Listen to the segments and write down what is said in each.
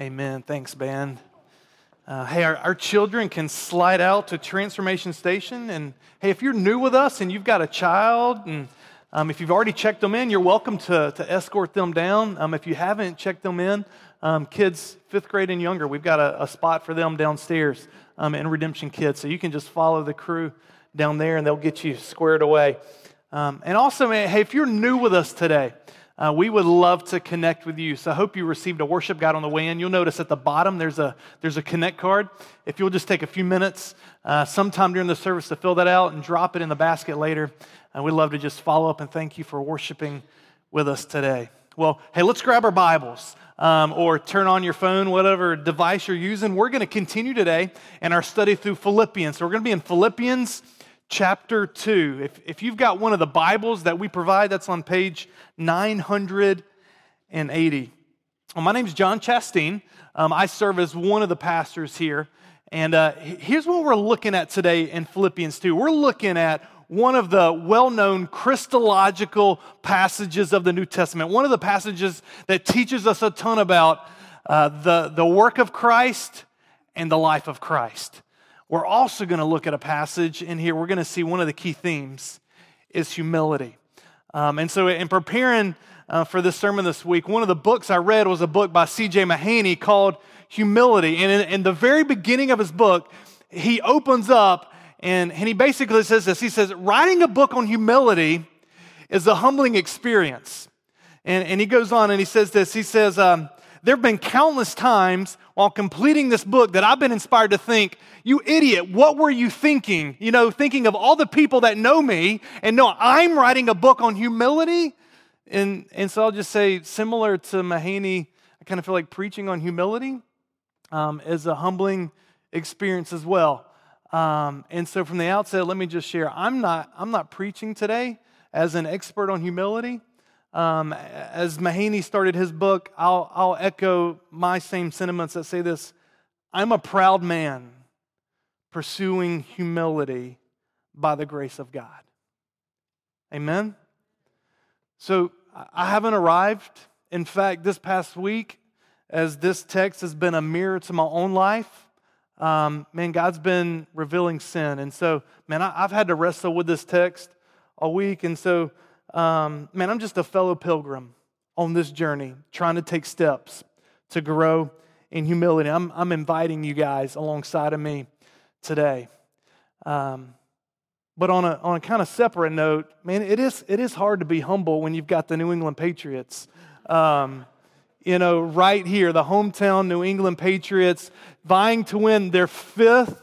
Amen. Thanks, band. Uh, hey, our, our, children can slide out to Transformation Station. And hey, if you're new with us and you've got a child, and um, if you've already checked them in, you're welcome to, to escort them down. Um, if you haven't checked them in, um, kids fifth grade and younger, we've got a, a spot for them downstairs um, in Redemption Kids. So you can just follow the crew down there and they'll get you squared away. Um, and also, man, hey, if you're new with us today, uh, we would love to connect with you. So I hope you received a worship guide on the way in. You'll notice at the bottom there's a, there's a connect card. If you'll just take a few minutes uh, sometime during the service to fill that out and drop it in the basket later, uh, we'd love to just follow up and thank you for worshiping with us today. Well, hey, let's grab our Bibles. Um, or turn on your phone, whatever device you're using. We're going to continue today in our study through Philippians. So we're going to be in Philippians chapter 2. If, if you've got one of the Bibles that we provide, that's on page 980. Well, my name is John Chasteen. Um, I serve as one of the pastors here. And uh, here's what we're looking at today in Philippians 2. We're looking at one of the well known Christological passages of the New Testament, one of the passages that teaches us a ton about uh, the, the work of Christ and the life of Christ. We're also going to look at a passage in here. We're going to see one of the key themes is humility. Um, and so, in preparing uh, for this sermon this week, one of the books I read was a book by C.J. Mahaney called Humility. And in, in, the very beginning of his book, he opens up and, and he basically says this He says, Writing a book on humility is a humbling experience. And, and he goes on and he says this He says, um, there have been countless times while completing this book that I've been inspired to think, you idiot, what were you thinking? You know, thinking of all the people that know me and know I'm writing a book on humility. And, and so I'll just say, similar to Mahaney, I kind of feel like preaching on humility um, is a humbling experience as well. Um, and so from the outset, let me just share I'm not, I'm not preaching today as an expert on humility. Um, as Mahaney started his book, I'll, I'll echo my same sentiments that say this I'm a proud man pursuing humility by the grace of God. Amen? So I haven't arrived. In fact, this past week, as this text has been a mirror to my own life, um, man, God's been revealing sin. And so, man, I, have had to wrestle with this text all week. And so, um, man, I'm just a fellow pilgrim on this journey, trying to take steps to grow in humility. I'm, I'm inviting you guys alongside of me today. Um, but on a, on a kind of separate note, man, it is, it is hard to be humble when you've got the New England Patriots. Um, you know, right here, the hometown New England Patriots vying to win their fifth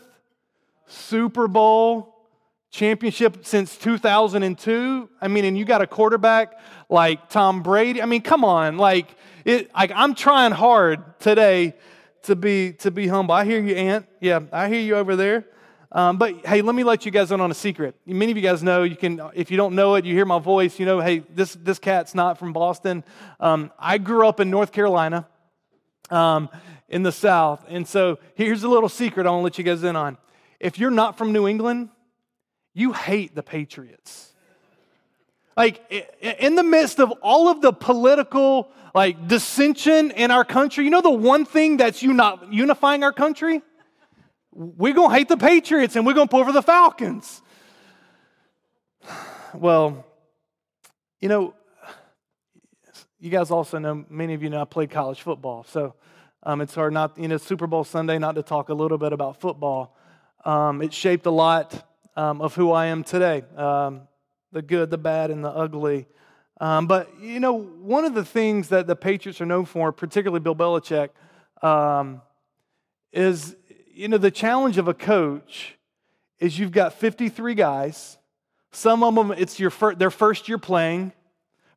Super Bowl championship since 2002. I mean, and you got a quarterback like Tom Brady. I mean, come on, like it. Like I'm trying hard today to be to be humble. I hear you, Aunt. Yeah, I hear you over there. Um, but hey, let me let you guys in on a secret. Many of you guys know you can. If you don't know it, you hear my voice. You know, hey, this this cat's not from Boston. Um, I grew up in North Carolina, um, in the South, and so here's a little secret I want to let you guys in on. If you're not from New England, you hate the Patriots. Like in the midst of all of the political like dissension in our country, you know the one thing that's you not unifying our country? We're going to hate the Patriots and we're going to pull for the Falcons. Well, you know, you guys also know, many of you know I played college football. So um, it's hard not, you know, Super Bowl Sunday not to talk a little bit about football. Um, it shaped a lot um, of who I am today um, the good, the bad, and the ugly. Um, but, you know, one of the things that the Patriots are known for, particularly Bill Belichick, um, is, you know, the challenge of a coach is you've got 53 guys. Some of them, it's your fir- their first year playing.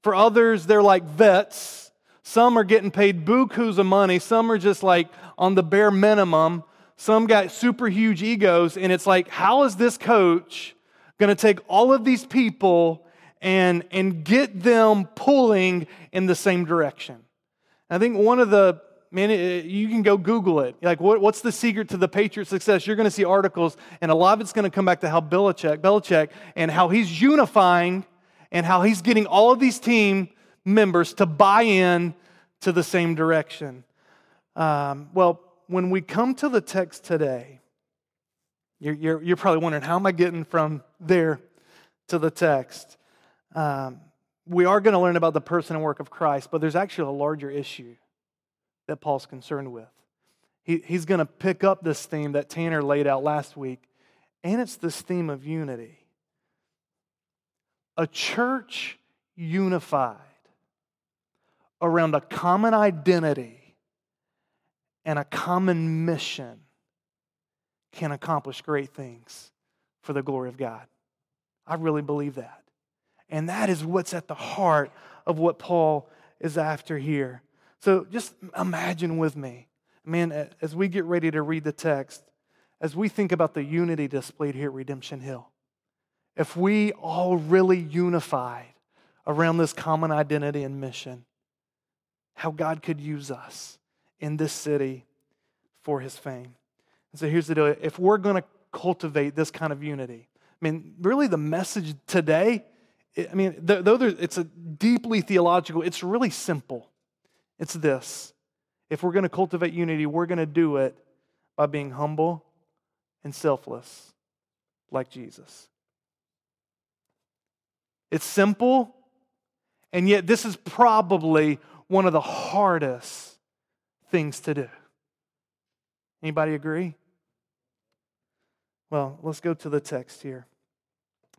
For others, they're like vets. Some are getting paid bukus of money. Some are just like on the bare minimum. Some got super huge egos, and it's like, how is this coach going to take all of these people and, and get them pulling in the same direction? I think one of the man, you can go Google it. Like, what, what's the secret to the Patriot success? You're going to see articles, and a lot of it's going to come back to how Belichick, Belichick, and how he's unifying, and how he's getting all of these team members to buy in to the same direction. Um, well, when we come to the text today, you're, you're, you're, probably wondering, how am I getting from there to the text? Um, we are going to learn about the person and work of Christ, but there's actually a larger issue that Paul's concerned with. He, he's going to pick up this theme that Tanner laid out last week, and it's this theme of unity. A church unified around a common identity and a common mission can accomplish great things for the glory of God. I really believe that. And that is what's at the heart of what Paul is after here. So just imagine with me, man, as we get ready to read the text, as we think about the unity displayed here at Redemption Hill, if we all really unified around this common identity and mission, how God could use us in this city for his fame. And so here's the deal if we're going to cultivate this kind of unity, I mean, really the message today, I mean, though it's a deeply theological, it's really simple. It's this if we're going to cultivate unity, we're going to do it by being humble and selfless like Jesus. It's simple, and yet this is probably one of the hardest things to do. Anybody agree? Well, let's go to the text here.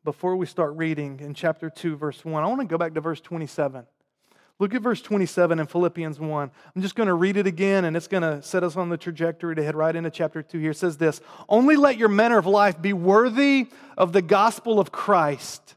Before we start reading in chapter 2, verse 1, I want to go back to verse 27. Look at verse 27 in Philippians 1. I'm just going to read it again, and it's going to set us on the trajectory to head right into chapter 2 here. It says this Only let your manner of life be worthy of the gospel of Christ,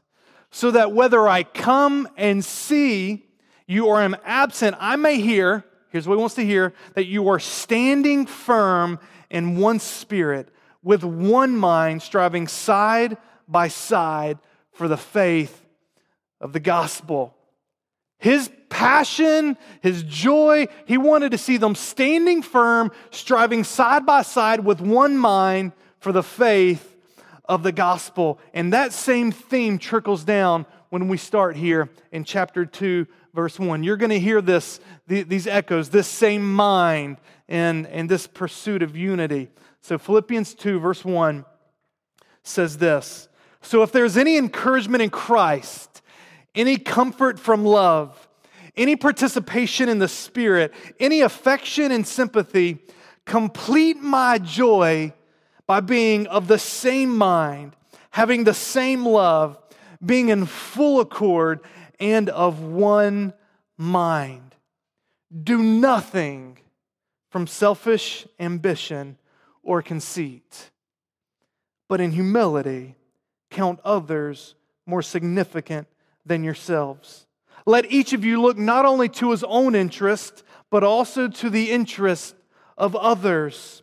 so that whether I come and see you or am absent, I may hear, here's what he wants to hear, that you are standing firm in one spirit, with one mind, striving side by side for the faith of the gospel. His passion, his joy, he wanted to see them standing firm, striving side by side with one mind for the faith of the gospel. And that same theme trickles down when we start here in chapter 2, verse 1. You're going to hear this, these echoes, this same mind and, and this pursuit of unity. So, Philippians 2, verse 1 says this So, if there's any encouragement in Christ, any comfort from love, any participation in the Spirit, any affection and sympathy, complete my joy by being of the same mind, having the same love, being in full accord and of one mind. Do nothing from selfish ambition or conceit, but in humility count others more significant than yourselves. Let each of you look not only to his own interest, but also to the interest of others.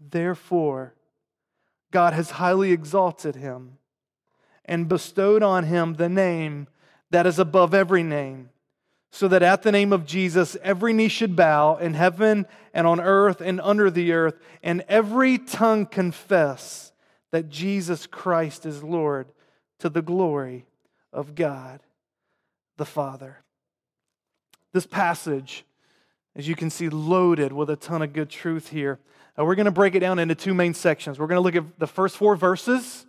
Therefore, God has highly exalted him and bestowed on him the name that is above every name, so that at the name of Jesus every knee should bow in heaven and on earth and under the earth, and every tongue confess that Jesus Christ is Lord to the glory of God the Father. This passage, as you can see, loaded with a ton of good truth here. Uh, we're going to break it down into two main sections. We're going to look at the first four verses,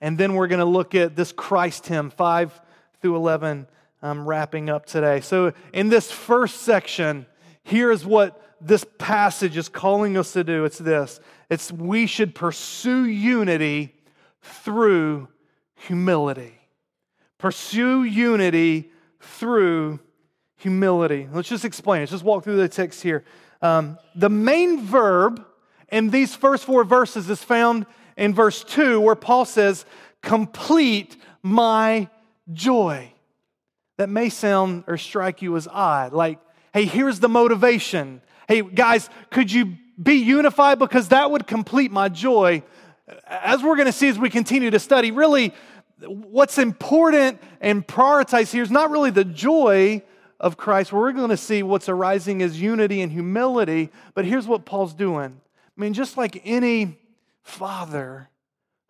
and then we're going to look at this Christ hymn, 5 through 11, um, wrapping up today. So, in this first section, here is what this passage is calling us to do it's this it's we should pursue unity through humility. Pursue unity through humility. Let's just explain. Let's just walk through the text here. Um, the main verb in these first four verses is found in verse 2, where Paul says, Complete my joy. That may sound or strike you as odd. Like, hey, here's the motivation. Hey, guys, could you be unified? Because that would complete my joy. As we're going to see as we continue to study, really, what's important and prioritized here is not really the joy of Christ. We're going to see what's arising is unity and humility. But here's what Paul's doing. I mean, just like any father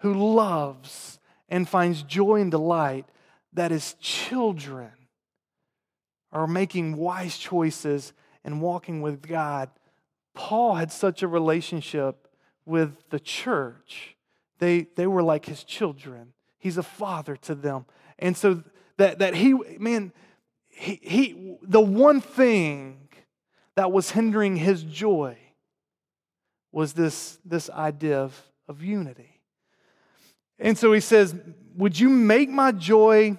who loves and finds joy and delight, that his children are making wise choices and walking with God. Paul had such a relationship with the church. They, they were like his children. He's a father to them. And so that, that he, man, he, he, the one thing that was hindering his joy was this, this idea of, of unity. And so he says, Would you make my joy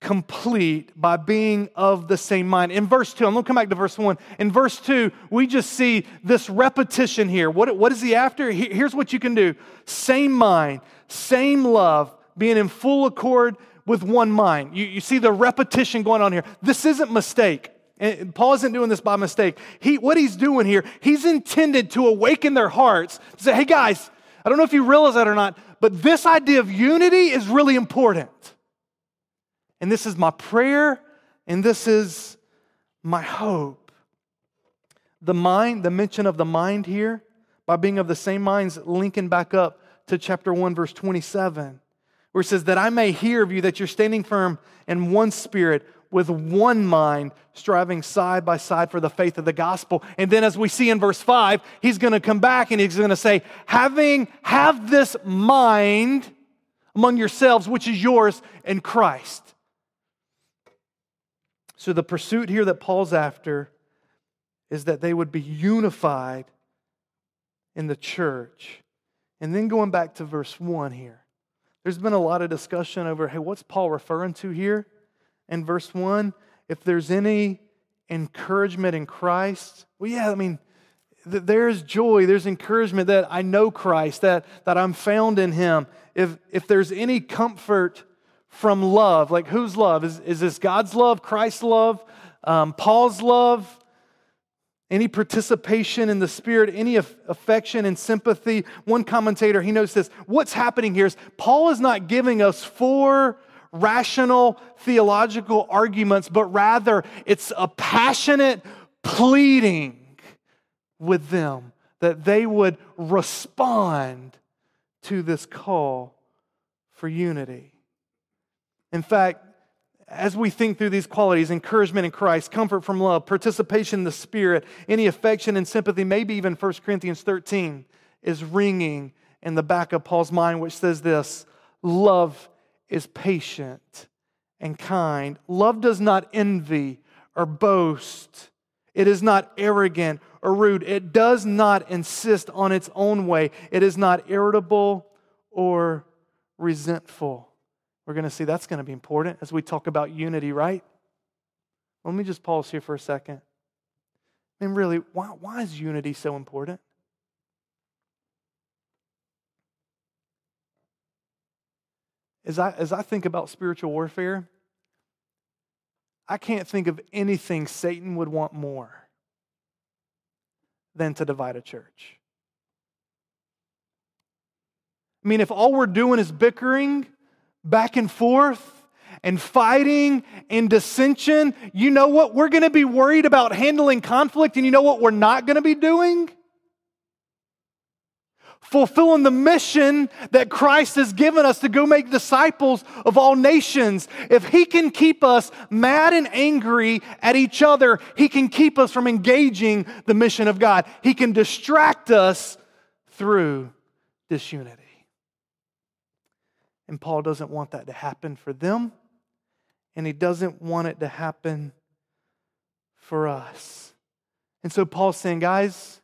complete by being of the same mind? In verse 2, I'm going to come back to verse 1. In verse 2, we just see this repetition here. What, what is he after? Here's what you can do same mind, same love, being in full accord with one mind. You, you see the repetition going on here. This isn't mistake. And Paul isn't doing this by mistake. He, what he's doing here, he's intended to awaken their hearts to say, hey guys, I don't know if you realize that or not, but this idea of unity is really important. And this is my prayer, and this is my hope. The mind, the mention of the mind here, by being of the same minds, linking back up to chapter 1, verse 27 where it says, That I may hear of you that you're standing firm in one spirit, with one mind, striving side by side for the faith of the gospel. And then, as we see in verse 5, he's going to come back and he's going to say, Having, have this mind among yourselves, which is yours in Christ. So, the pursuit here that Paul's after is that they would be unified in the church. And then going back to verse 1 here. There's been a lot of discussion over hey, what's Paul referring to here in verse 1? If there's any encouragement in Christ, well, yeah, I mean, there's joy, there's encouragement that I know Christ, that, that I'm found in Him. If, if there's any comfort from love, like whose love? Is, is this God's love, Christ's love, um, Paul's love? any participation in the Spirit, any affection and sympathy. One commentator, he knows this. What's happening here is Paul is not giving us four rational theological arguments, but rather it's a passionate pleading with them that they would respond to this call for unity. In fact, as we think through these qualities encouragement in Christ, comfort from love, participation in the Spirit, any affection and sympathy, maybe even 1 Corinthians 13 is ringing in the back of Paul's mind, which says this love is patient and kind. Love does not envy or boast, it is not arrogant or rude, it does not insist on its own way, it is not irritable or resentful. We're going to see that's going to be important as we talk about unity, right? Let me just pause here for a second. Mean, really, why, why is unity so important? As I, as I think about spiritual warfare, I can't think of anything Satan would want more than to divide a church. I mean, if all we're doing is bickering, back and forth and fighting and dissension, you know what? We're going to be worried about handling conflict, and you know what we're not going to be doing? Fulfilling the mission that Christ has given us to go make disciples of all nations. If He can keep us mad and angry at each other, He can keep us from engaging the mission of God. He can distract us through disunity. And Paul doesn't want that to happen for them, and he doesn't want it to happen for us. And so Paul's saying, guys,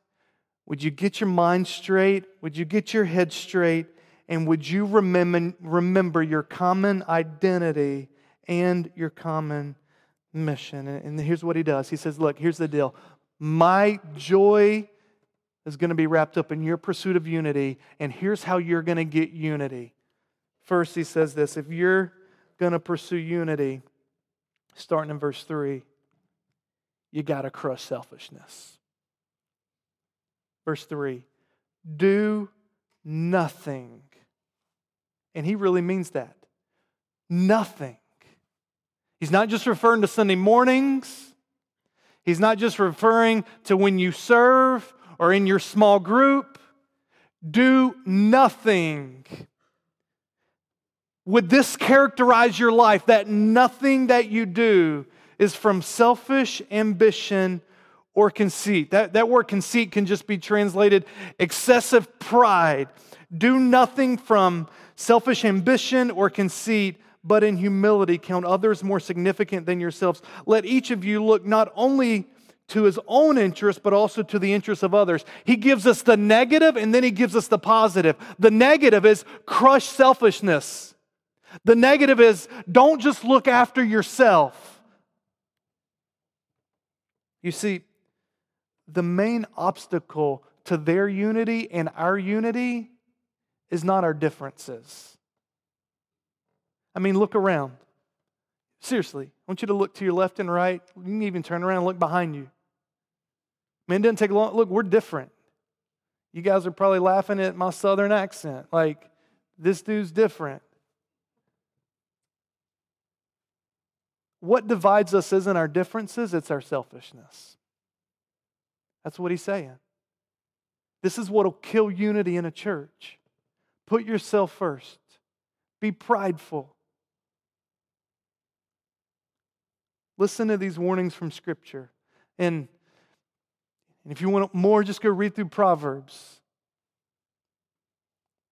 would you get your mind straight? Would you get your head straight? And would you remember, remember your common identity and your common mission? And here's what he does He says, Look, here's the deal. My joy is going to be wrapped up in your pursuit of unity, and here's how you're going to get unity. First, he says this if you're going to pursue unity, starting in verse 3, you got to crush selfishness. Verse 3 Do nothing. And he really means that. Nothing. He's not just referring to Sunday mornings. He's not just referring to when you serve or in your small group. Do nothing. Would this characterize your life that nothing that you do is from selfish ambition or conceit? That, that word conceit can just be translated excessive pride. Do nothing from selfish ambition or conceit, but in humility count others more significant than yourselves. Let each of you look not only to his own interest, but also to the interests of others. He gives us the negative and then he gives us the positive. The negative is crush selfishness. The negative is don't just look after yourself. You see, the main obstacle to their unity and our unity is not our differences. I mean, look around. Seriously, I want you to look to your left and right. You can even turn around and look behind you. Man, it doesn't take long. Look, we're different. You guys are probably laughing at my southern accent. Like, this dude's different. What divides us isn't our differences, it's our selfishness. That's what he's saying. This is what will kill unity in a church. Put yourself first, be prideful. Listen to these warnings from Scripture. And, and if you want more, just go read through Proverbs.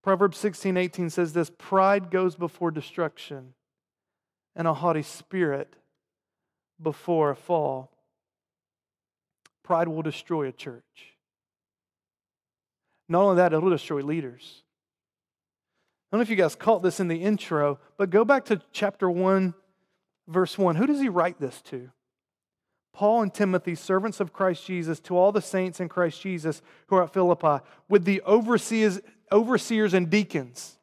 Proverbs 16, 18 says this Pride goes before destruction, and a haughty spirit before a fall. Pride will destroy a church. Not only that, it'll destroy leaders. I don't know if you guys caught this in the intro, but go back to chapter 1, verse 1. Who does he write this to? Paul and Timothy, servants of Christ Jesus, to all the saints in Christ Jesus who are at Philippi, with the overseers, overseers and deacons.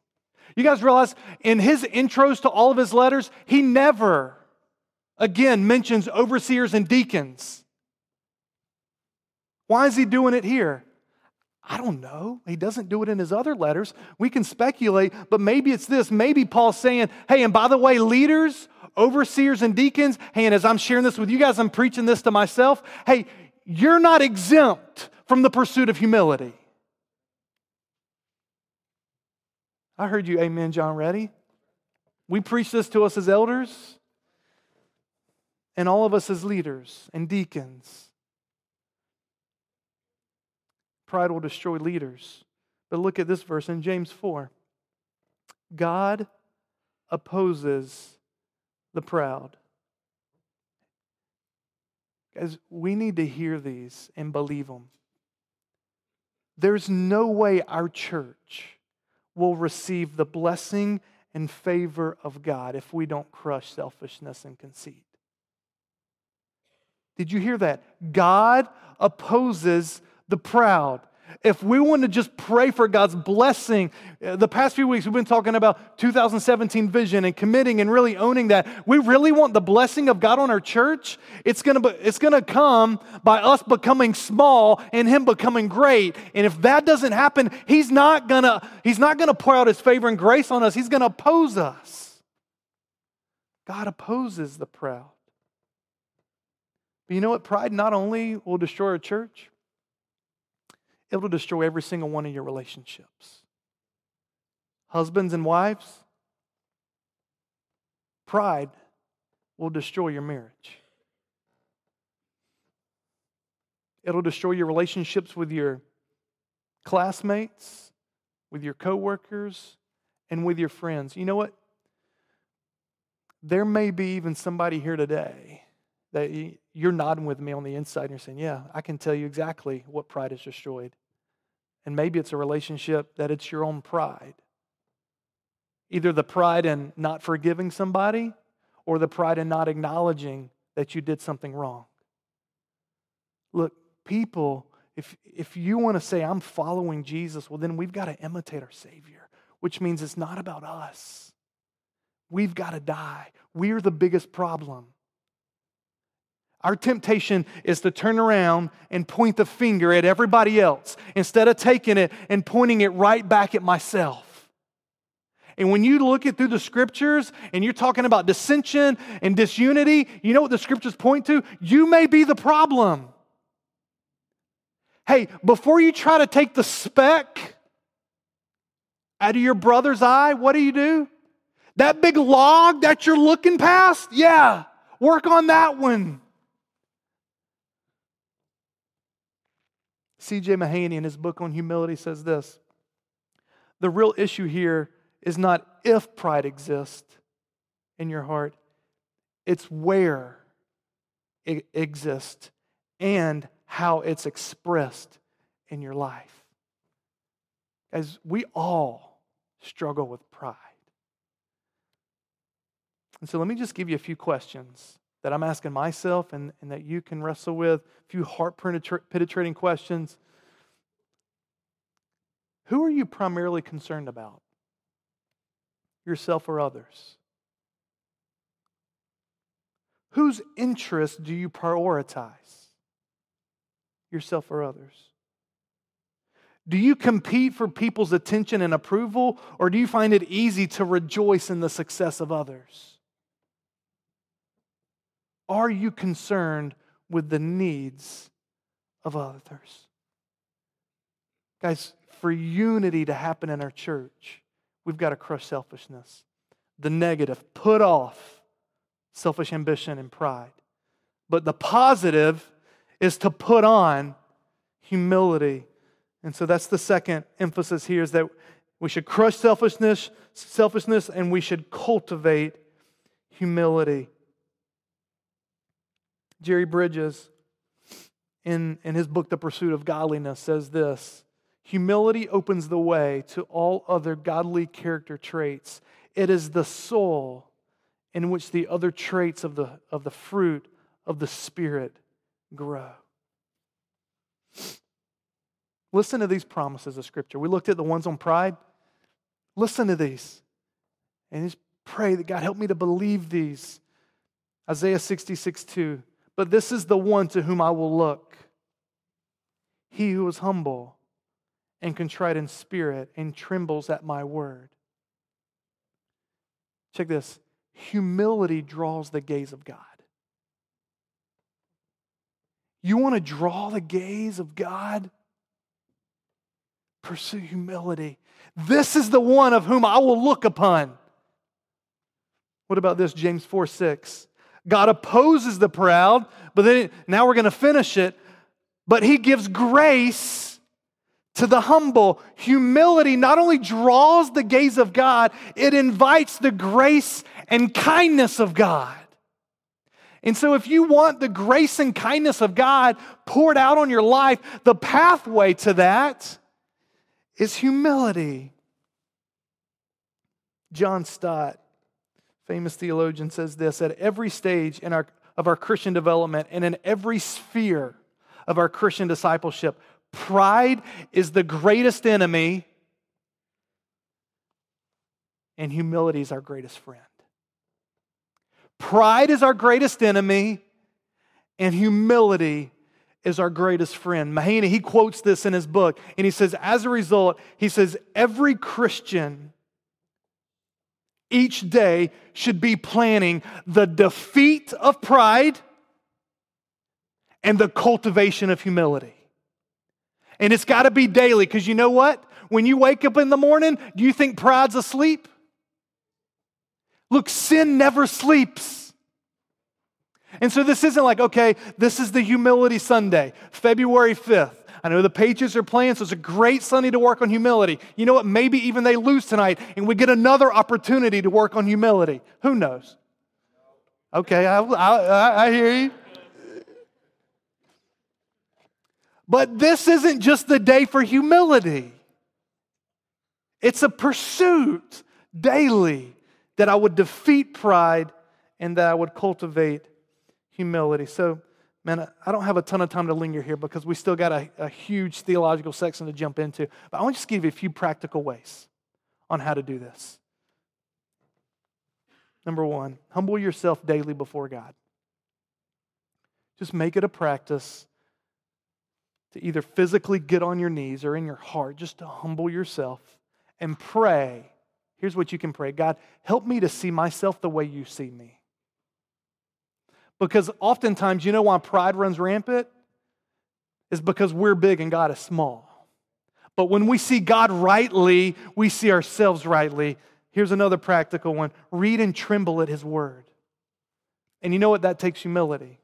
You guys realize in his intros to all of his letters, he never again mentions overseers and deacons. Why is he doing it here? I don't know. He doesn't do it in his other letters. We can speculate, but maybe it's this. Maybe Paul's saying, hey, and by the way, leaders, overseers, and deacons, hey, and as I'm sharing this with you guys, I'm preaching this to myself. Hey, you're not exempt from the pursuit of humility. I heard you, amen, John Reddy. We preach this to us as elders and all of us as leaders and deacons. Pride will destroy leaders. But look at this verse in James 4 God opposes the proud. Guys, we need to hear these and believe them. There's no way our church will receive the blessing and favor of God if we don't crush selfishness and conceit. Did you hear that? God opposes the proud. If we want to just pray for God's blessing, uh, the past few weeks we've been talking about 2017 vision and committing and really owning that. We really want the blessing of God on our church. It's going to it's going to come by us becoming small and him becoming great. And if that doesn't happen, he's not going to he's not going to pour out his favor and grace on us. He's going to oppose us. God opposes the proud. But you know what? Pride not only will destroy a church, it will destroy every single one of your relationships. Husbands and wives, pride will destroy your marriage. It'll destroy your relationships with your classmates, with your coworkers, and with your friends. You know what? There may be even somebody here today that you're nodding with me on the inside and you're saying, Yeah, I can tell you exactly what pride has destroyed. And maybe it's a relationship that it's your own pride. Either the pride in not forgiving somebody or the pride in not acknowledging that you did something wrong. Look, people, if, if you want to say, I'm following Jesus, well, then we've got to imitate our Savior, which means it's not about us. We've got to die. We're the biggest problem. Our temptation is to turn around and point the finger at everybody else instead of taking it and pointing it right back at myself. And when you look it through the scriptures and you're talking about dissension and disunity, you know what the scriptures point to? You may be the problem. Hey, before you try to take the speck out of your brother's eye, what do you do? That big log that you're looking past, yeah, work on that one. C.J. Mahaney, in his book on humility, says this The real issue here is not if pride exists in your heart, it's where it exists and how it's expressed in your life. As we all struggle with pride. And so let me just give you a few questions that I'm asking myself and, and that you can wrestle with, a few heart penetrating questions. Who are you primarily concerned about? Yourself or others? Whose interests do you prioritize? Yourself or others? Do you compete for people's attention and approval, or do you find it easy to rejoice in the success of others? Are you concerned with the needs of others? Guys, for unity to happen in our church, we've got to crush selfishness. The negative, put off selfish ambition and pride. But the positive is to put on humility. And so that's the second emphasis here is that we should crush selfishness, selfishness and we should cultivate humility. Jerry Bridges, in, in his book, The Pursuit of Godliness, says this Humility opens the way to all other godly character traits. It is the soul in which the other traits of the, of the fruit of the Spirit grow. Listen to these promises of Scripture. We looked at the ones on pride. Listen to these. And just pray that God help me to believe these. Isaiah 66 2. But this is the one to whom I will look. He who is humble and contrite in spirit and trembles at my word. Check this humility draws the gaze of God. You want to draw the gaze of God? Pursue humility. This is the one of whom I will look upon. What about this? James 4 6. God opposes the proud, but then now we're going to finish it. But he gives grace to the humble. Humility not only draws the gaze of God, it invites the grace and kindness of God. And so, if you want the grace and kindness of God poured out on your life, the pathway to that is humility. John Stott famous theologian, says this at every stage in our, of our Christian development and in every sphere of our Christian discipleship, pride is the greatest enemy, and humility is our greatest friend. Pride is our greatest enemy, and humility is our greatest friend. Mahaney, he quotes this in his book, and he says, as a result, he says, every Christian each day should be planning the defeat of pride and the cultivation of humility. And it's got to be daily because you know what? When you wake up in the morning, do you think pride's asleep? Look, sin never sleeps. And so this isn't like, okay, this is the Humility Sunday, February 5th. I know the Patriots are playing, so it's a great Sunday to work on humility. You know what? Maybe even they lose tonight and we get another opportunity to work on humility. Who knows? Okay, I, I, I hear you. But this isn't just the day for humility, it's a pursuit daily that I would defeat pride and that I would cultivate humility. So, man, I don't have a ton of time to linger here because we still got a, a huge theological section to jump into. But I want to just give you a few practical ways on how to do this. Number one, humble yourself daily before God. Just make it a practice to either physically get on your knees or in your heart, just to humble yourself and pray. Here's what you can pray God, help me to see myself the way you see me. Because oftentimes, you know why pride runs rampant? Is because we're big and God is small. But when we see God rightly, we see ourselves rightly. Here's another practical one read and tremble at His word. And you know what? That takes humility.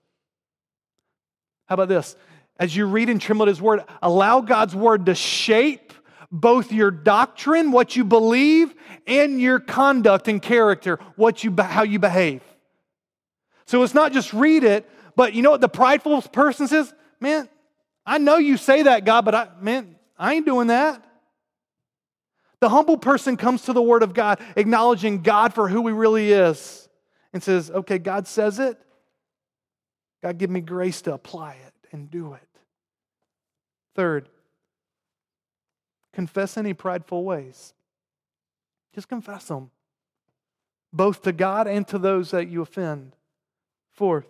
How about this? As you read and tremble at His word, allow God's word to shape both your doctrine, what you believe, and your conduct and character, what you, how you behave. So it's not just read it, but you know what the prideful person says? Man, I know you say that, God, but I, man, I ain't doing that. The humble person comes to the Word of God, acknowledging God for who He really is, and says, Okay, God says it. God, give me grace to apply it and do it. Third, confess any prideful ways. Just confess them, both to God and to those that you offend. Fourth,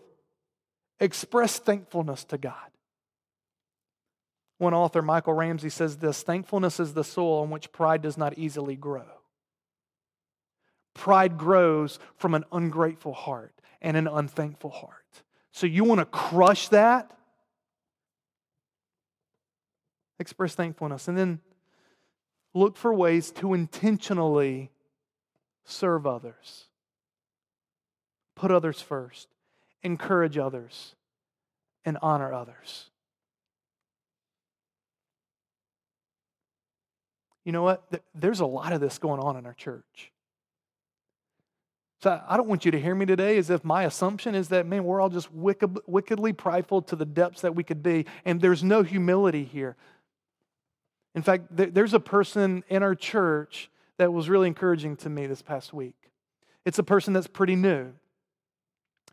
express thankfulness to God. One author, Michael Ramsey, says this thankfulness is the soil on which pride does not easily grow. Pride grows from an ungrateful heart and an unthankful heart. So you want to crush that? Express thankfulness. And then look for ways to intentionally serve others, put others first encourage others, and honor others. You know what? There's a lot of this going on in our church. So I don't want you to hear me today as if my assumption is that, man, we're all just wicked, wickedly prideful to the depths that we could be, and there's no humility here. In fact, there's a person in our church that was really encouraging to me this past week. It's a person that's pretty new.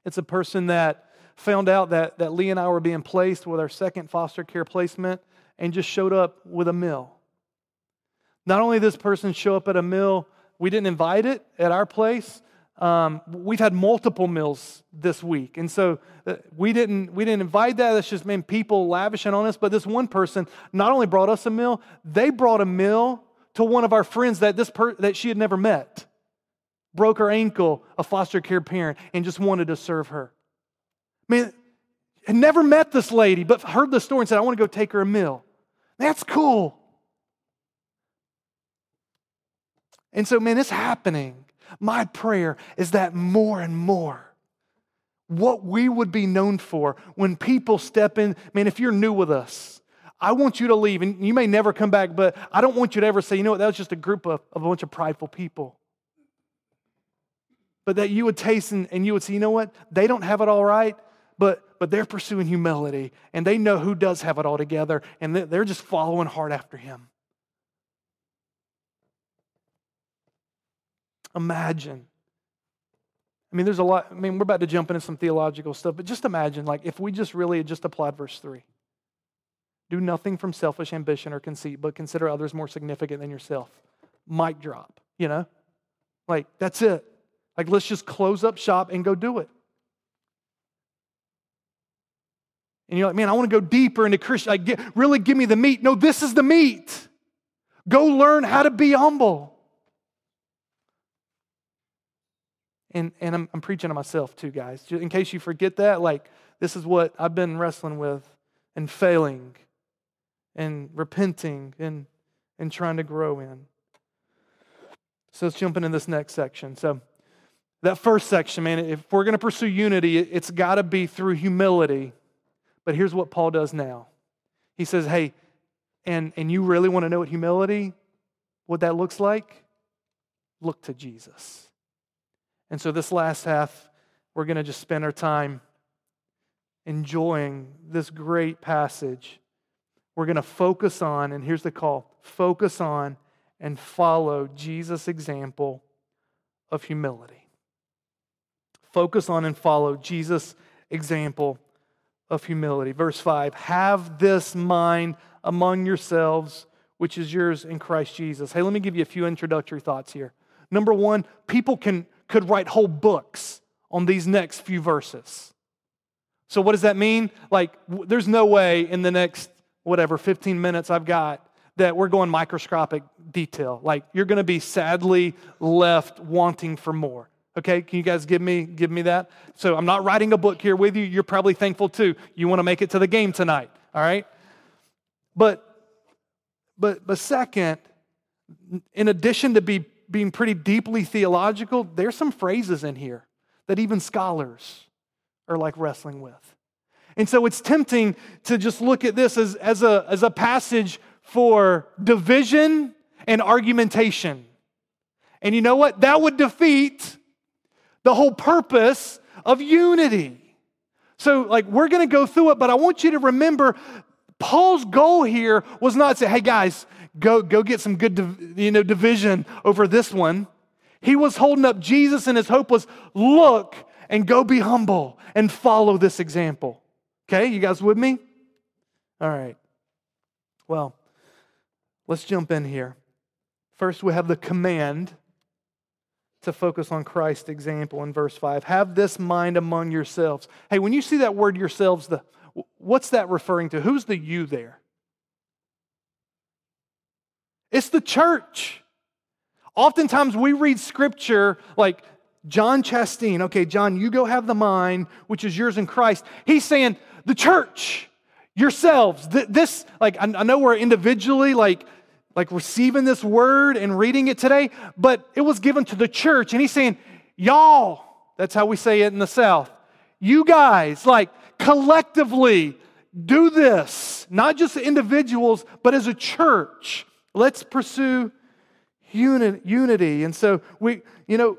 It's a person that found out that, that Lee and I were being placed with our second foster care placement and just showed up with a meal. Not only this person show up at a meal, we didn't invite it at our place. Um, we've had multiple meals this week, and so uh, we didn't we didn't invite that. That's just meant people lavishing on us. But this one person not only brought us a meal, they brought a meal to one of our friends that this per- that she had never met broke her ankle, a foster care parent, and just wanted to serve her. I mean, had never met this lady, but heard the story and said, I want to go take her a meal. That's cool. And so, man, it's happening. My prayer is that more and more, what we would be known for when people step in, man, if you're new with us, I want you to leave, and you may never come back, but I don't want you to ever say, you know what, that was just a group of, of a bunch of prideful people but that you would taste and, and you would say, you know what? They don't have it all right, but, but they're pursuing humility and they know who does have it all together and they're just following hard after him. Imagine. I mean, there's a lot. I mean, we're about to jump into some theological stuff, but just imagine, like, if we just really just applied verse 3 do nothing from selfish ambition or conceit, but consider others more significant than yourself. Mic drop, you know? Like, that's it. Like, let's just close up shop and go do it. And you're like, man, I want to go deeper into Christian. Like, get, really give me the meat. No, this is the meat. Go learn how to be humble. And, and I'm, I'm preaching to myself too, guys. In case you forget that, like, this is what I've been wrestling with and failing and repenting and, and trying to grow in. So let's jump into this next section. So, that first section, man, if we're going to pursue unity, it's got to be through humility. But here's what Paul does now. He says, hey, and, and you really want to know what humility, what that looks like? Look to Jesus. And so this last half, we're going to just spend our time enjoying this great passage. We're going to focus on, and here's the call focus on and follow Jesus' example of humility focus on and follow Jesus' example of humility. Verse 5 Have this mind among yourselves, which is yours in Christ Jesus. Hey, let me give you a few introductory thoughts here. Number one, people can, could write whole books on these next few verses. So, what does that mean? Like, w- there's no way in the next, whatever, 15 minutes I've got that we're going microscopic detail. Like, you're going to be sadly left wanting for more. Okay, can you guys give me give me that? So I'm not writing a book here with you. You're probably thankful too. You want to make it to the game tonight, all right? But but but second, in addition to be being pretty deeply theological, there's some phrases in here that even scholars are like wrestling with. And so it's tempting to just look at this as, as, a, as a passage for division and argumentation. And you know what? That would defeat the whole purpose of unity. So, like, we're going to go through it, but I want you to remember Paul's goal here was not to say, hey, guys, go, go get some good you know, division over this one. He was holding up Jesus, and his hope was look and go be humble and follow this example. Okay, you guys with me? All right. Well, let's jump in here. First, we have the command to focus on Christ's example in verse 5. Have this mind among yourselves. Hey, when you see that word yourselves, the, what's that referring to? Who's the you there? It's the church. Oftentimes we read scripture like John Chastain. Okay, John, you go have the mind which is yours in Christ. He's saying, the church, yourselves. This, like, I know we're individually, like, like receiving this word and reading it today, but it was given to the church. And he's saying, y'all, that's how we say it in the South. You guys, like collectively, do this, not just individuals, but as a church. Let's pursue unity. And so we, you know,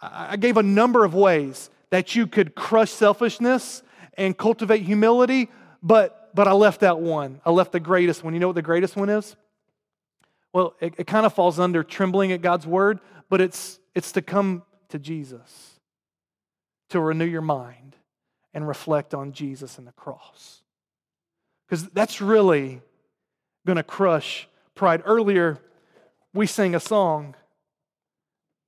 I gave a number of ways that you could crush selfishness and cultivate humility, but but I left out one. I left the greatest one. You know what the greatest one is? Well, it, it kind of falls under trembling at God's word, but it's, it's to come to Jesus, to renew your mind and reflect on Jesus and the cross. Because that's really going to crush pride. Earlier, we sang a song.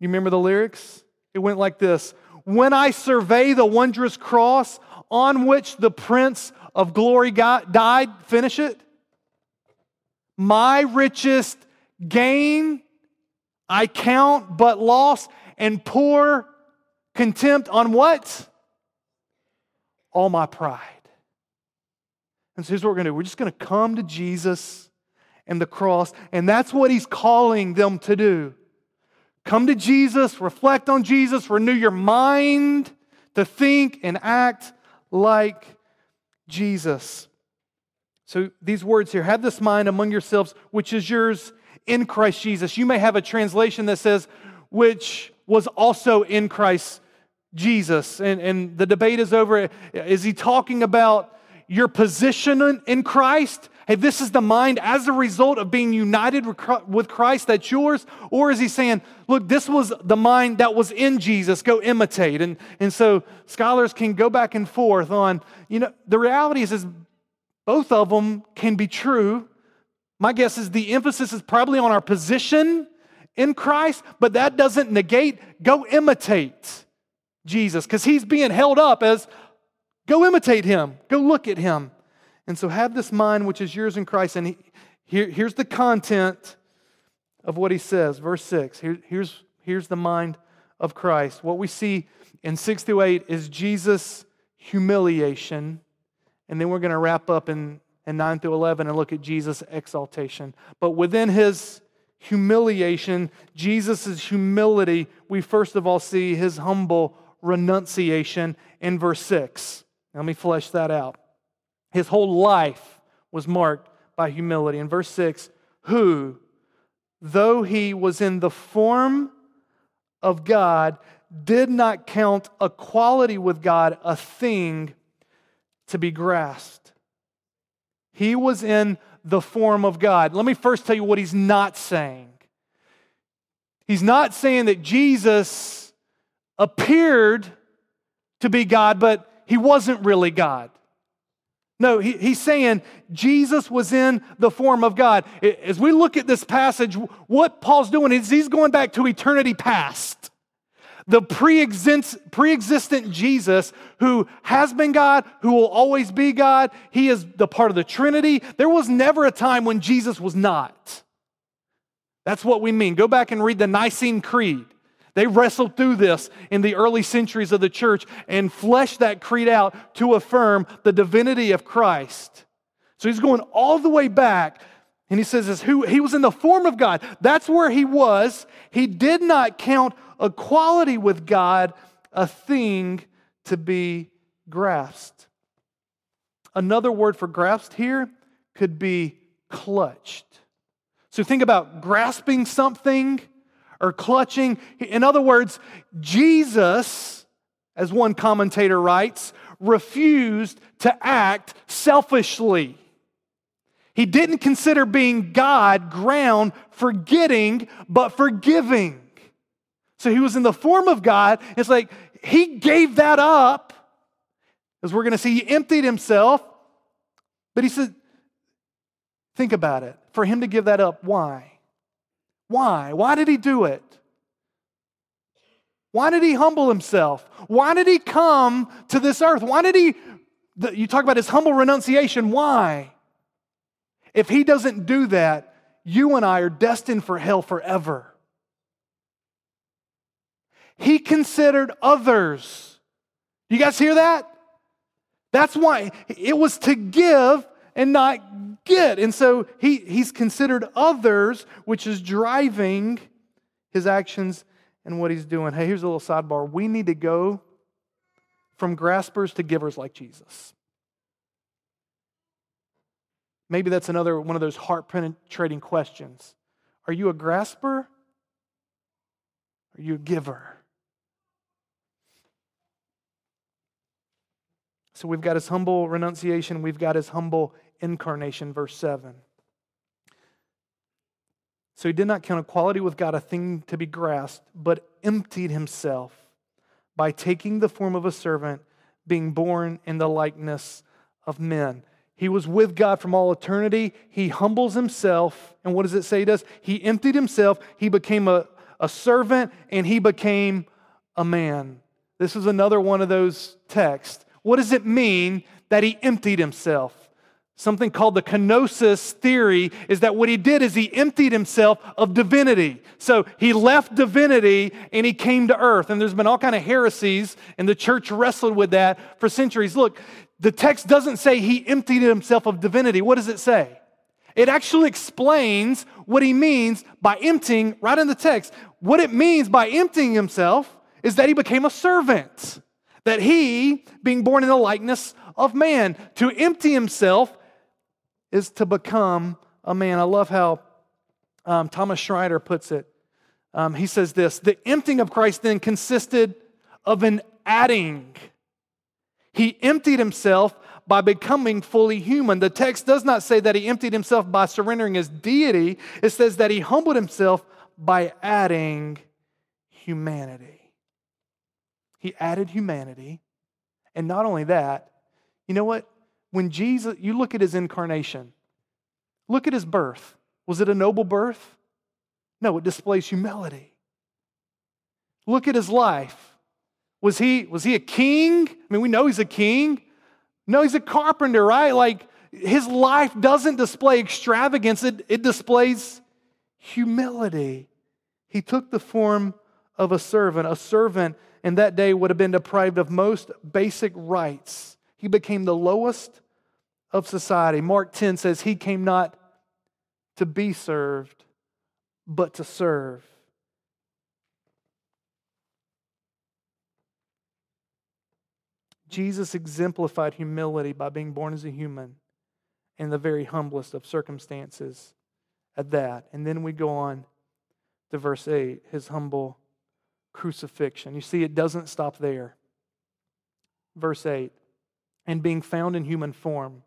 You remember the lyrics? It went like this When I survey the wondrous cross on which the Prince of Glory died, finish it. My richest Gain I count but loss, and pour contempt on what? All my pride. And so here's what we're going to do we're just going to come to Jesus and the cross, and that's what he's calling them to do. Come to Jesus, reflect on Jesus, renew your mind to think and act like Jesus. So these words here have this mind among yourselves, which is yours in Christ Jesus. You may have a translation that says, which was also in Christ Jesus. And, and the debate is over. Is he talking about your position in Christ? Hey, this is the mind as a result of being united with Christ that's yours? Or is he saying, look, this was the mind that was in Jesus, go imitate? And, and so scholars can go back and forth on, you know, the reality is, is both of them can be true. My guess is the emphasis is probably on our position in Christ, but that doesn't negate go imitate Jesus because he's being held up as go imitate him, go look at him. And so have this mind which is yours in Christ. And he, here, here's the content of what he says. Verse 6. Here, here's, here's the mind of Christ. What we see in 6 through 8 is Jesus' humiliation. And then we're going to wrap up in and 9 through 11 and look at Jesus' exaltation. But within his humiliation, Jesus' humility, we first of all see his humble renunciation in verse 6. Let me flesh that out. His whole life was marked by humility. In verse 6, who, though he was in the form of God, did not count equality with God a thing to be grasped he was in the form of God. Let me first tell you what he's not saying. He's not saying that Jesus appeared to be God, but he wasn't really God. No, he, he's saying Jesus was in the form of God. As we look at this passage, what Paul's doing is he's going back to eternity past. The pre existent Jesus who has been God, who will always be God. He is the part of the Trinity. There was never a time when Jesus was not. That's what we mean. Go back and read the Nicene Creed. They wrestled through this in the early centuries of the church and fleshed that creed out to affirm the divinity of Christ. So he's going all the way back and he says who he was in the form of God. That's where he was. He did not count equality with God a thing to be grasped. Another word for grasped here could be clutched. So think about grasping something or clutching. In other words, Jesus, as one commentator writes, refused to act selfishly. He didn't consider being God ground for getting, but for giving. So he was in the form of God. It's like he gave that up. As we're going to see, he emptied himself. But he said, think about it. For him to give that up, why? Why? Why did he do it? Why did he humble himself? Why did he come to this earth? Why did he, you talk about his humble renunciation. Why? If he doesn't do that, you and I are destined for hell forever. He considered others. You guys hear that? That's why it was to give and not get. And so he, he's considered others, which is driving his actions and what he's doing. Hey, here's a little sidebar. We need to go from graspers to givers like Jesus. Maybe that's another one of those heart penetrating questions. Are you a grasper? Are you a giver? So we've got his humble renunciation, we've got his humble incarnation, verse 7. So he did not count equality with God a thing to be grasped, but emptied himself by taking the form of a servant, being born in the likeness of men. He was with God from all eternity. He humbles himself. And what does it say he does? He emptied himself. He became a, a servant and he became a man. This is another one of those texts. What does it mean that he emptied himself? Something called the kenosis theory is that what he did is he emptied himself of divinity. So he left divinity and he came to earth. And there's been all kind of heresies, and the church wrestled with that for centuries. Look, the text doesn't say he emptied himself of divinity. What does it say? It actually explains what he means by emptying, right in the text. What it means by emptying himself is that he became a servant. That he, being born in the likeness of man, to empty himself is to become a man. I love how um, Thomas Schreiner puts it. Um, he says this The emptying of Christ then consisted of an adding he emptied himself by becoming fully human. The text does not say that he emptied himself by surrendering his deity, it says that he humbled himself by adding humanity. He added humanity. And not only that, you know what? When Jesus, you look at his incarnation, look at his birth. Was it a noble birth? No, it displays humility. Look at his life. Was he, was he a king? I mean, we know he's a king. No, he's a carpenter, right? Like his life doesn't display extravagance, it, it displays humility. He took the form of a servant. A servant in that day would have been deprived of most basic rights. He became the lowest of society. Mark 10 says, He came not to be served, but to serve Jesus exemplified humility by being born as a human in the very humblest of circumstances at that. And then we go on to verse 8, his humble crucifixion. You see, it doesn't stop there. Verse 8, and being found in human form,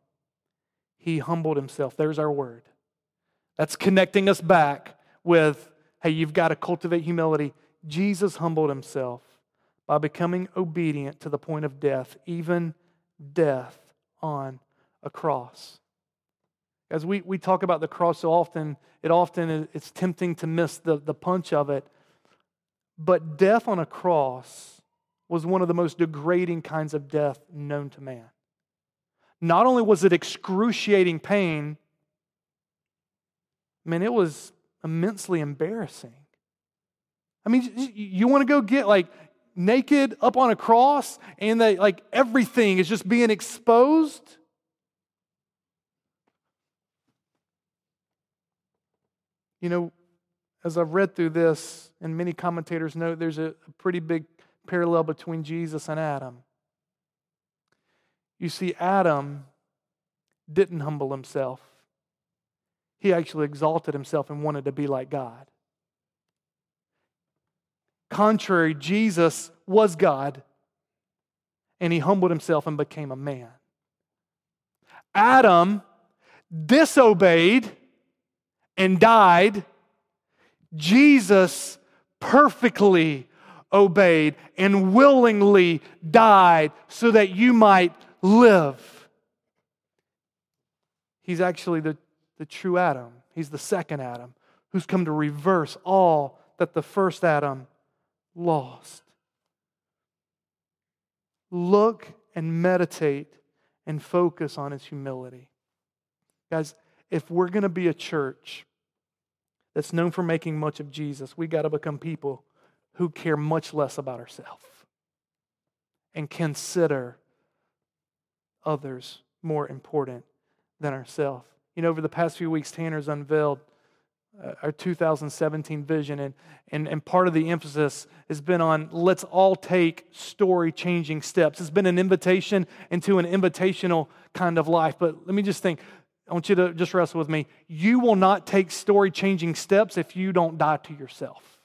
he humbled himself. There's our word. That's connecting us back with, hey, you've got to cultivate humility. Jesus humbled himself by becoming obedient to the point of death, even death on a cross. As we, we talk about the cross so often, it often it's tempting to miss the, the punch of it. But death on a cross was one of the most degrading kinds of death known to man. Not only was it excruciating pain, man, it was immensely embarrassing. I mean, you want to go get like naked up on a cross and that like everything is just being exposed? You know, as I've read through this, and many commentators note there's a, a pretty big parallel between Jesus and Adam. You see, Adam didn't humble himself, he actually exalted himself and wanted to be like God. Contrary, Jesus was God, and he humbled himself and became a man. Adam disobeyed and died. Jesus perfectly obeyed and willingly died so that you might live. He's actually the, the true Adam. He's the second Adam who's come to reverse all that the first Adam lost. Look and meditate and focus on his humility. Guys, if we're going to be a church that's known for making much of Jesus, we got to become people who care much less about ourselves and consider others more important than ourselves. You know, over the past few weeks, Tanner's unveiled Uh, our 2017 vision, and, and, and part of the emphasis has been on let's all take story changing steps. It's been an invitation into an invitational kind of life. But let me just think I want you to just wrestle with me. You will not take story changing steps if you don't die to yourself.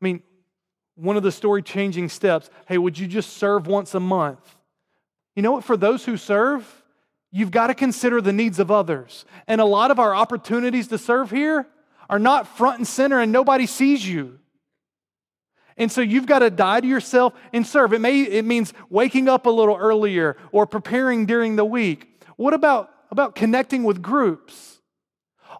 I mean, one of the story changing steps hey, would you just serve once a month? You know what? For those who serve, you've got to consider the needs of others. And a lot of our opportunities to serve here are not front and center and nobody sees you. And so you've got to die to yourself and serve. It, may, it means waking up a little earlier or preparing during the week. What about, about connecting with groups?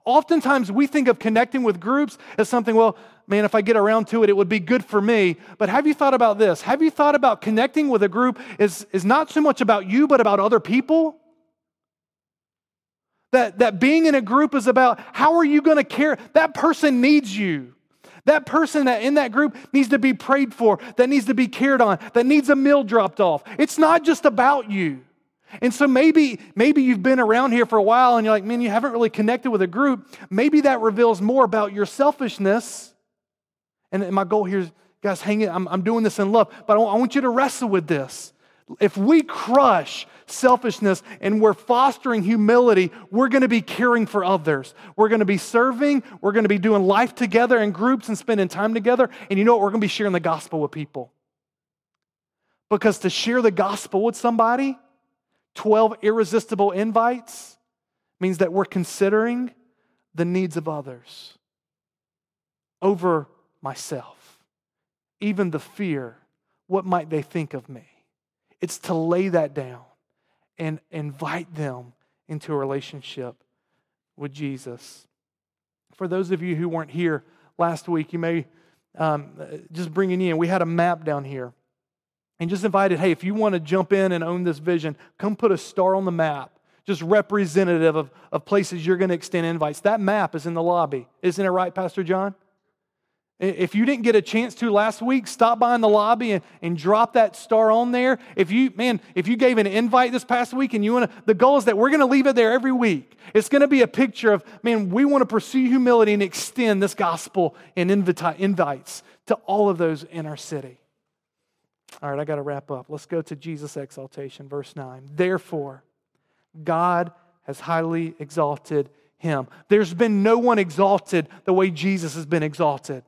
Oftentimes we think of connecting with groups as something, well, man, if I get around to it, it would be good for me. But have you thought about this? Have you thought about connecting with a group is, is not so much about you, but about other people? That, that being in a group is about how are you going to care? That person needs you. That person that in that group needs to be prayed for, that needs to be cared on, that needs a meal dropped off. It's not just about you. And so maybe, maybe you've been around here for a while and you're like, man, you haven't really connected with a group. Maybe that reveals more about your selfishness. And my goal here is, guys, hang it. I'm, I'm doing this in love, but I want you to wrestle with this. If we crush selfishness and we're fostering humility, we're going to be caring for others. We're going to be serving. We're going to be doing life together in groups and spending time together. And you know what? We're going to be sharing the gospel with people. Because to share the gospel with somebody, 12 irresistible invites, means that we're considering the needs of others over myself, even the fear what might they think of me? It's to lay that down and invite them into a relationship with Jesus. For those of you who weren't here last week, you may um, just you in. We had a map down here and just invited, hey, if you want to jump in and own this vision, come put a star on the map, just representative of, of places you're going to extend invites. That map is in the lobby. Isn't it right, Pastor John? If you didn't get a chance to last week, stop by in the lobby and, and drop that star on there. If you, man, if you gave an invite this past week and you want to, the goal is that we're going to leave it there every week. It's going to be a picture of, man, we want to pursue humility and extend this gospel and invite, invites to all of those in our city. All right, I got to wrap up. Let's go to Jesus' exaltation, verse 9. Therefore, God has highly exalted him. There's been no one exalted the way Jesus has been exalted.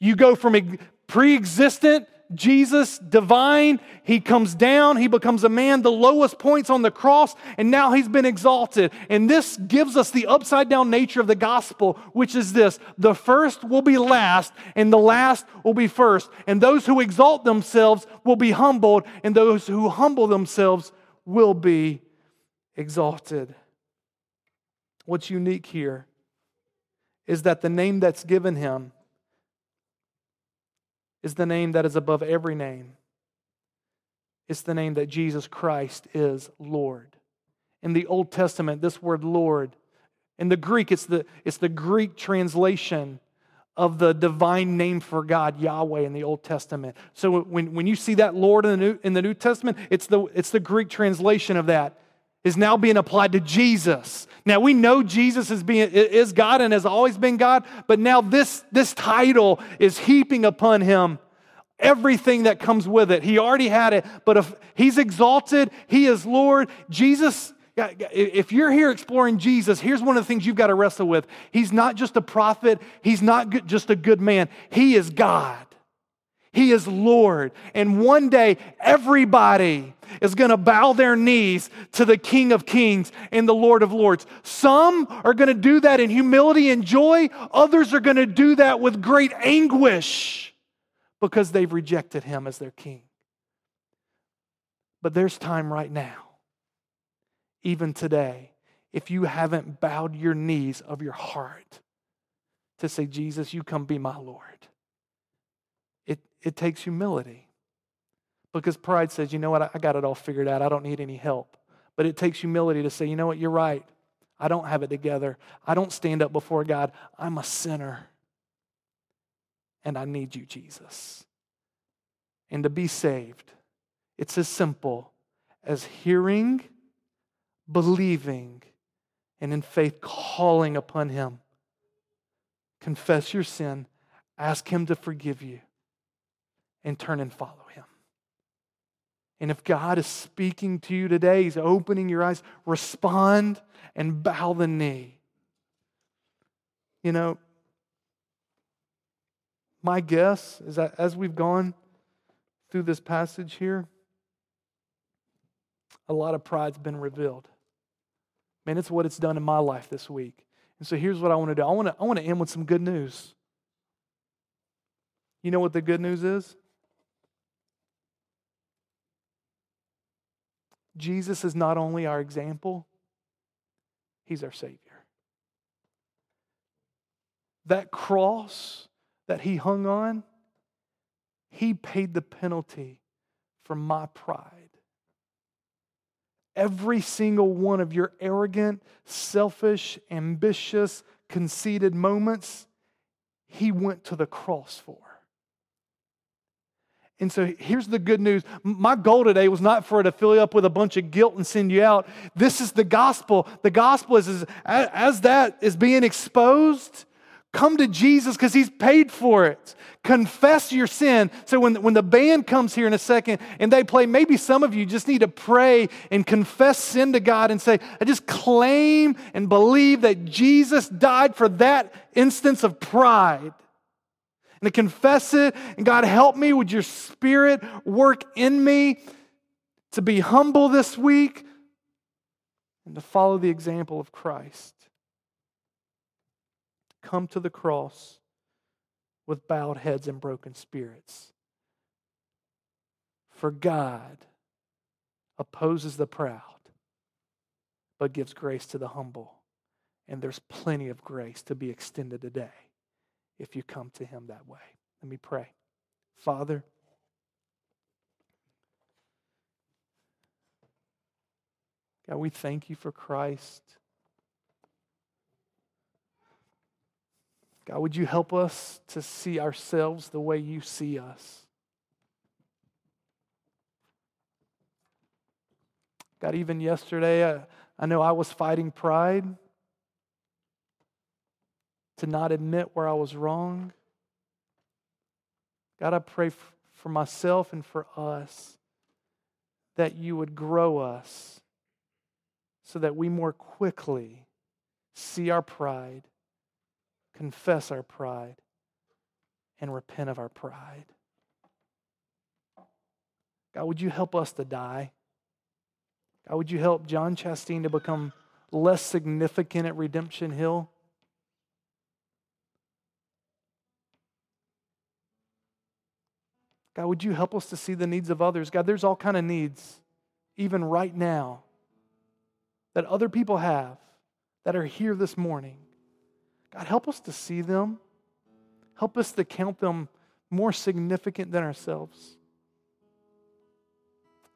You go from a pre existent Jesus, divine, he comes down, he becomes a man, the lowest points on the cross, and now he's been exalted. And this gives us the upside down nature of the gospel, which is this the first will be last, and the last will be first. And those who exalt themselves will be humbled, and those who humble themselves will be exalted. What's unique here is that the name that's given him is the name that is above every name. It's the name that Jesus Christ is Lord. In the Old Testament, this word Lord, in the Greek, it's the, it's the Greek translation of the divine name for God, Yahweh, in the Old Testament. So when, when you see that Lord in the, New, in the New Testament, it's the, it's the Greek translation of that is now being applied to Jesus. Now we know Jesus is being is God and has always been God, but now this this title is heaping upon him everything that comes with it. He already had it, but if he's exalted, he is Lord. Jesus if you're here exploring Jesus, here's one of the things you've got to wrestle with. He's not just a prophet, he's not just a good man. He is God. He is Lord. And one day, everybody is going to bow their knees to the King of Kings and the Lord of Lords. Some are going to do that in humility and joy, others are going to do that with great anguish because they've rejected Him as their King. But there's time right now, even today, if you haven't bowed your knees of your heart to say, Jesus, you come be my Lord it takes humility. Because pride says, you know what, I got it all figured out. I don't need any help. But it takes humility to say, you know what, you're right. I don't have it together. I don't stand up before God. I'm a sinner. And I need you, Jesus. And to be saved, it's as simple as hearing, believing, and in faith calling upon Him. Confess your sin, ask Him to forgive you and turn and follow him. And if God is speaking to you today, He's opening your eyes, respond and bow the knee. You know, my guess is that as we've gone through this passage here, a lot of pride's been revealed. Man, it's what it's done in my life this week. And so here's what I want to do I want to, I want to end with some good news. You know what the good news is? Jesus is not only our example, He's our Savior. That cross that He hung on, He paid the penalty for my pride. Every single one of your arrogant, selfish, ambitious, conceited moments, He went to the cross for. And so here's the good news. My goal today was not for it to fill you up with a bunch of guilt and send you out. This is the gospel. The gospel is, is as that is being exposed, come to Jesus because he's paid for it. Confess your sin. So when, when the band comes here in a second and they play, maybe some of you just need to pray and confess sin to God and say, I just claim and believe that Jesus died for that instance of pride and to confess it. And God, help me. Would your spirit work in me to be humble this week and to follow the example of Christ? Come to the cross with bowed heads and broken spirits. For God opposes the proud, but gives grace to the humble. And there's plenty of grace to be extended today if you come to Him that way. Let me pray. Father, God, we thank you for Christ. God, would you help us to see ourselves the way you see us? God, even yesterday, I, I know I was fighting pride to not admit where I was wrong. God, I pray for myself and for us that you would grow us so that we more quickly see our pride, confess our pride, and repent of our pride. God, would you help us to die? God, would you help John Chastain to become less significant at Redemption Hill? God, would you help us to see the needs of others? God, there's all kind of needs, even right now, that other people have that are here this morning. God, help us to see them. Help us to count them more significant than ourselves.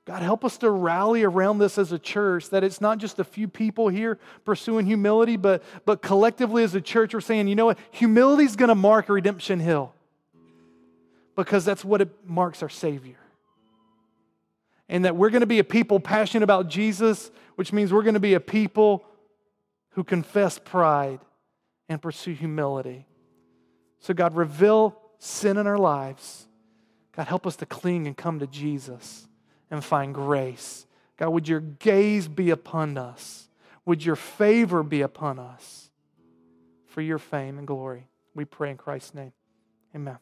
God, help us to rally around this as a church, that it's not just a few people here pursuing humility, but, but collectively as a church, we're saying, you know what? Humility is going to mark Redemption Hill because that's what it marks our Savior. And that we're going to be a people passionate about Jesus, which means we're going to be a people who confess pride and pursue humility. So, God, reveal sin in our lives. God, help us to cling and come to Jesus and find grace. God, would your gaze be upon us? Would your favor be upon us for your fame and glory? We pray in Christ's name. Amen.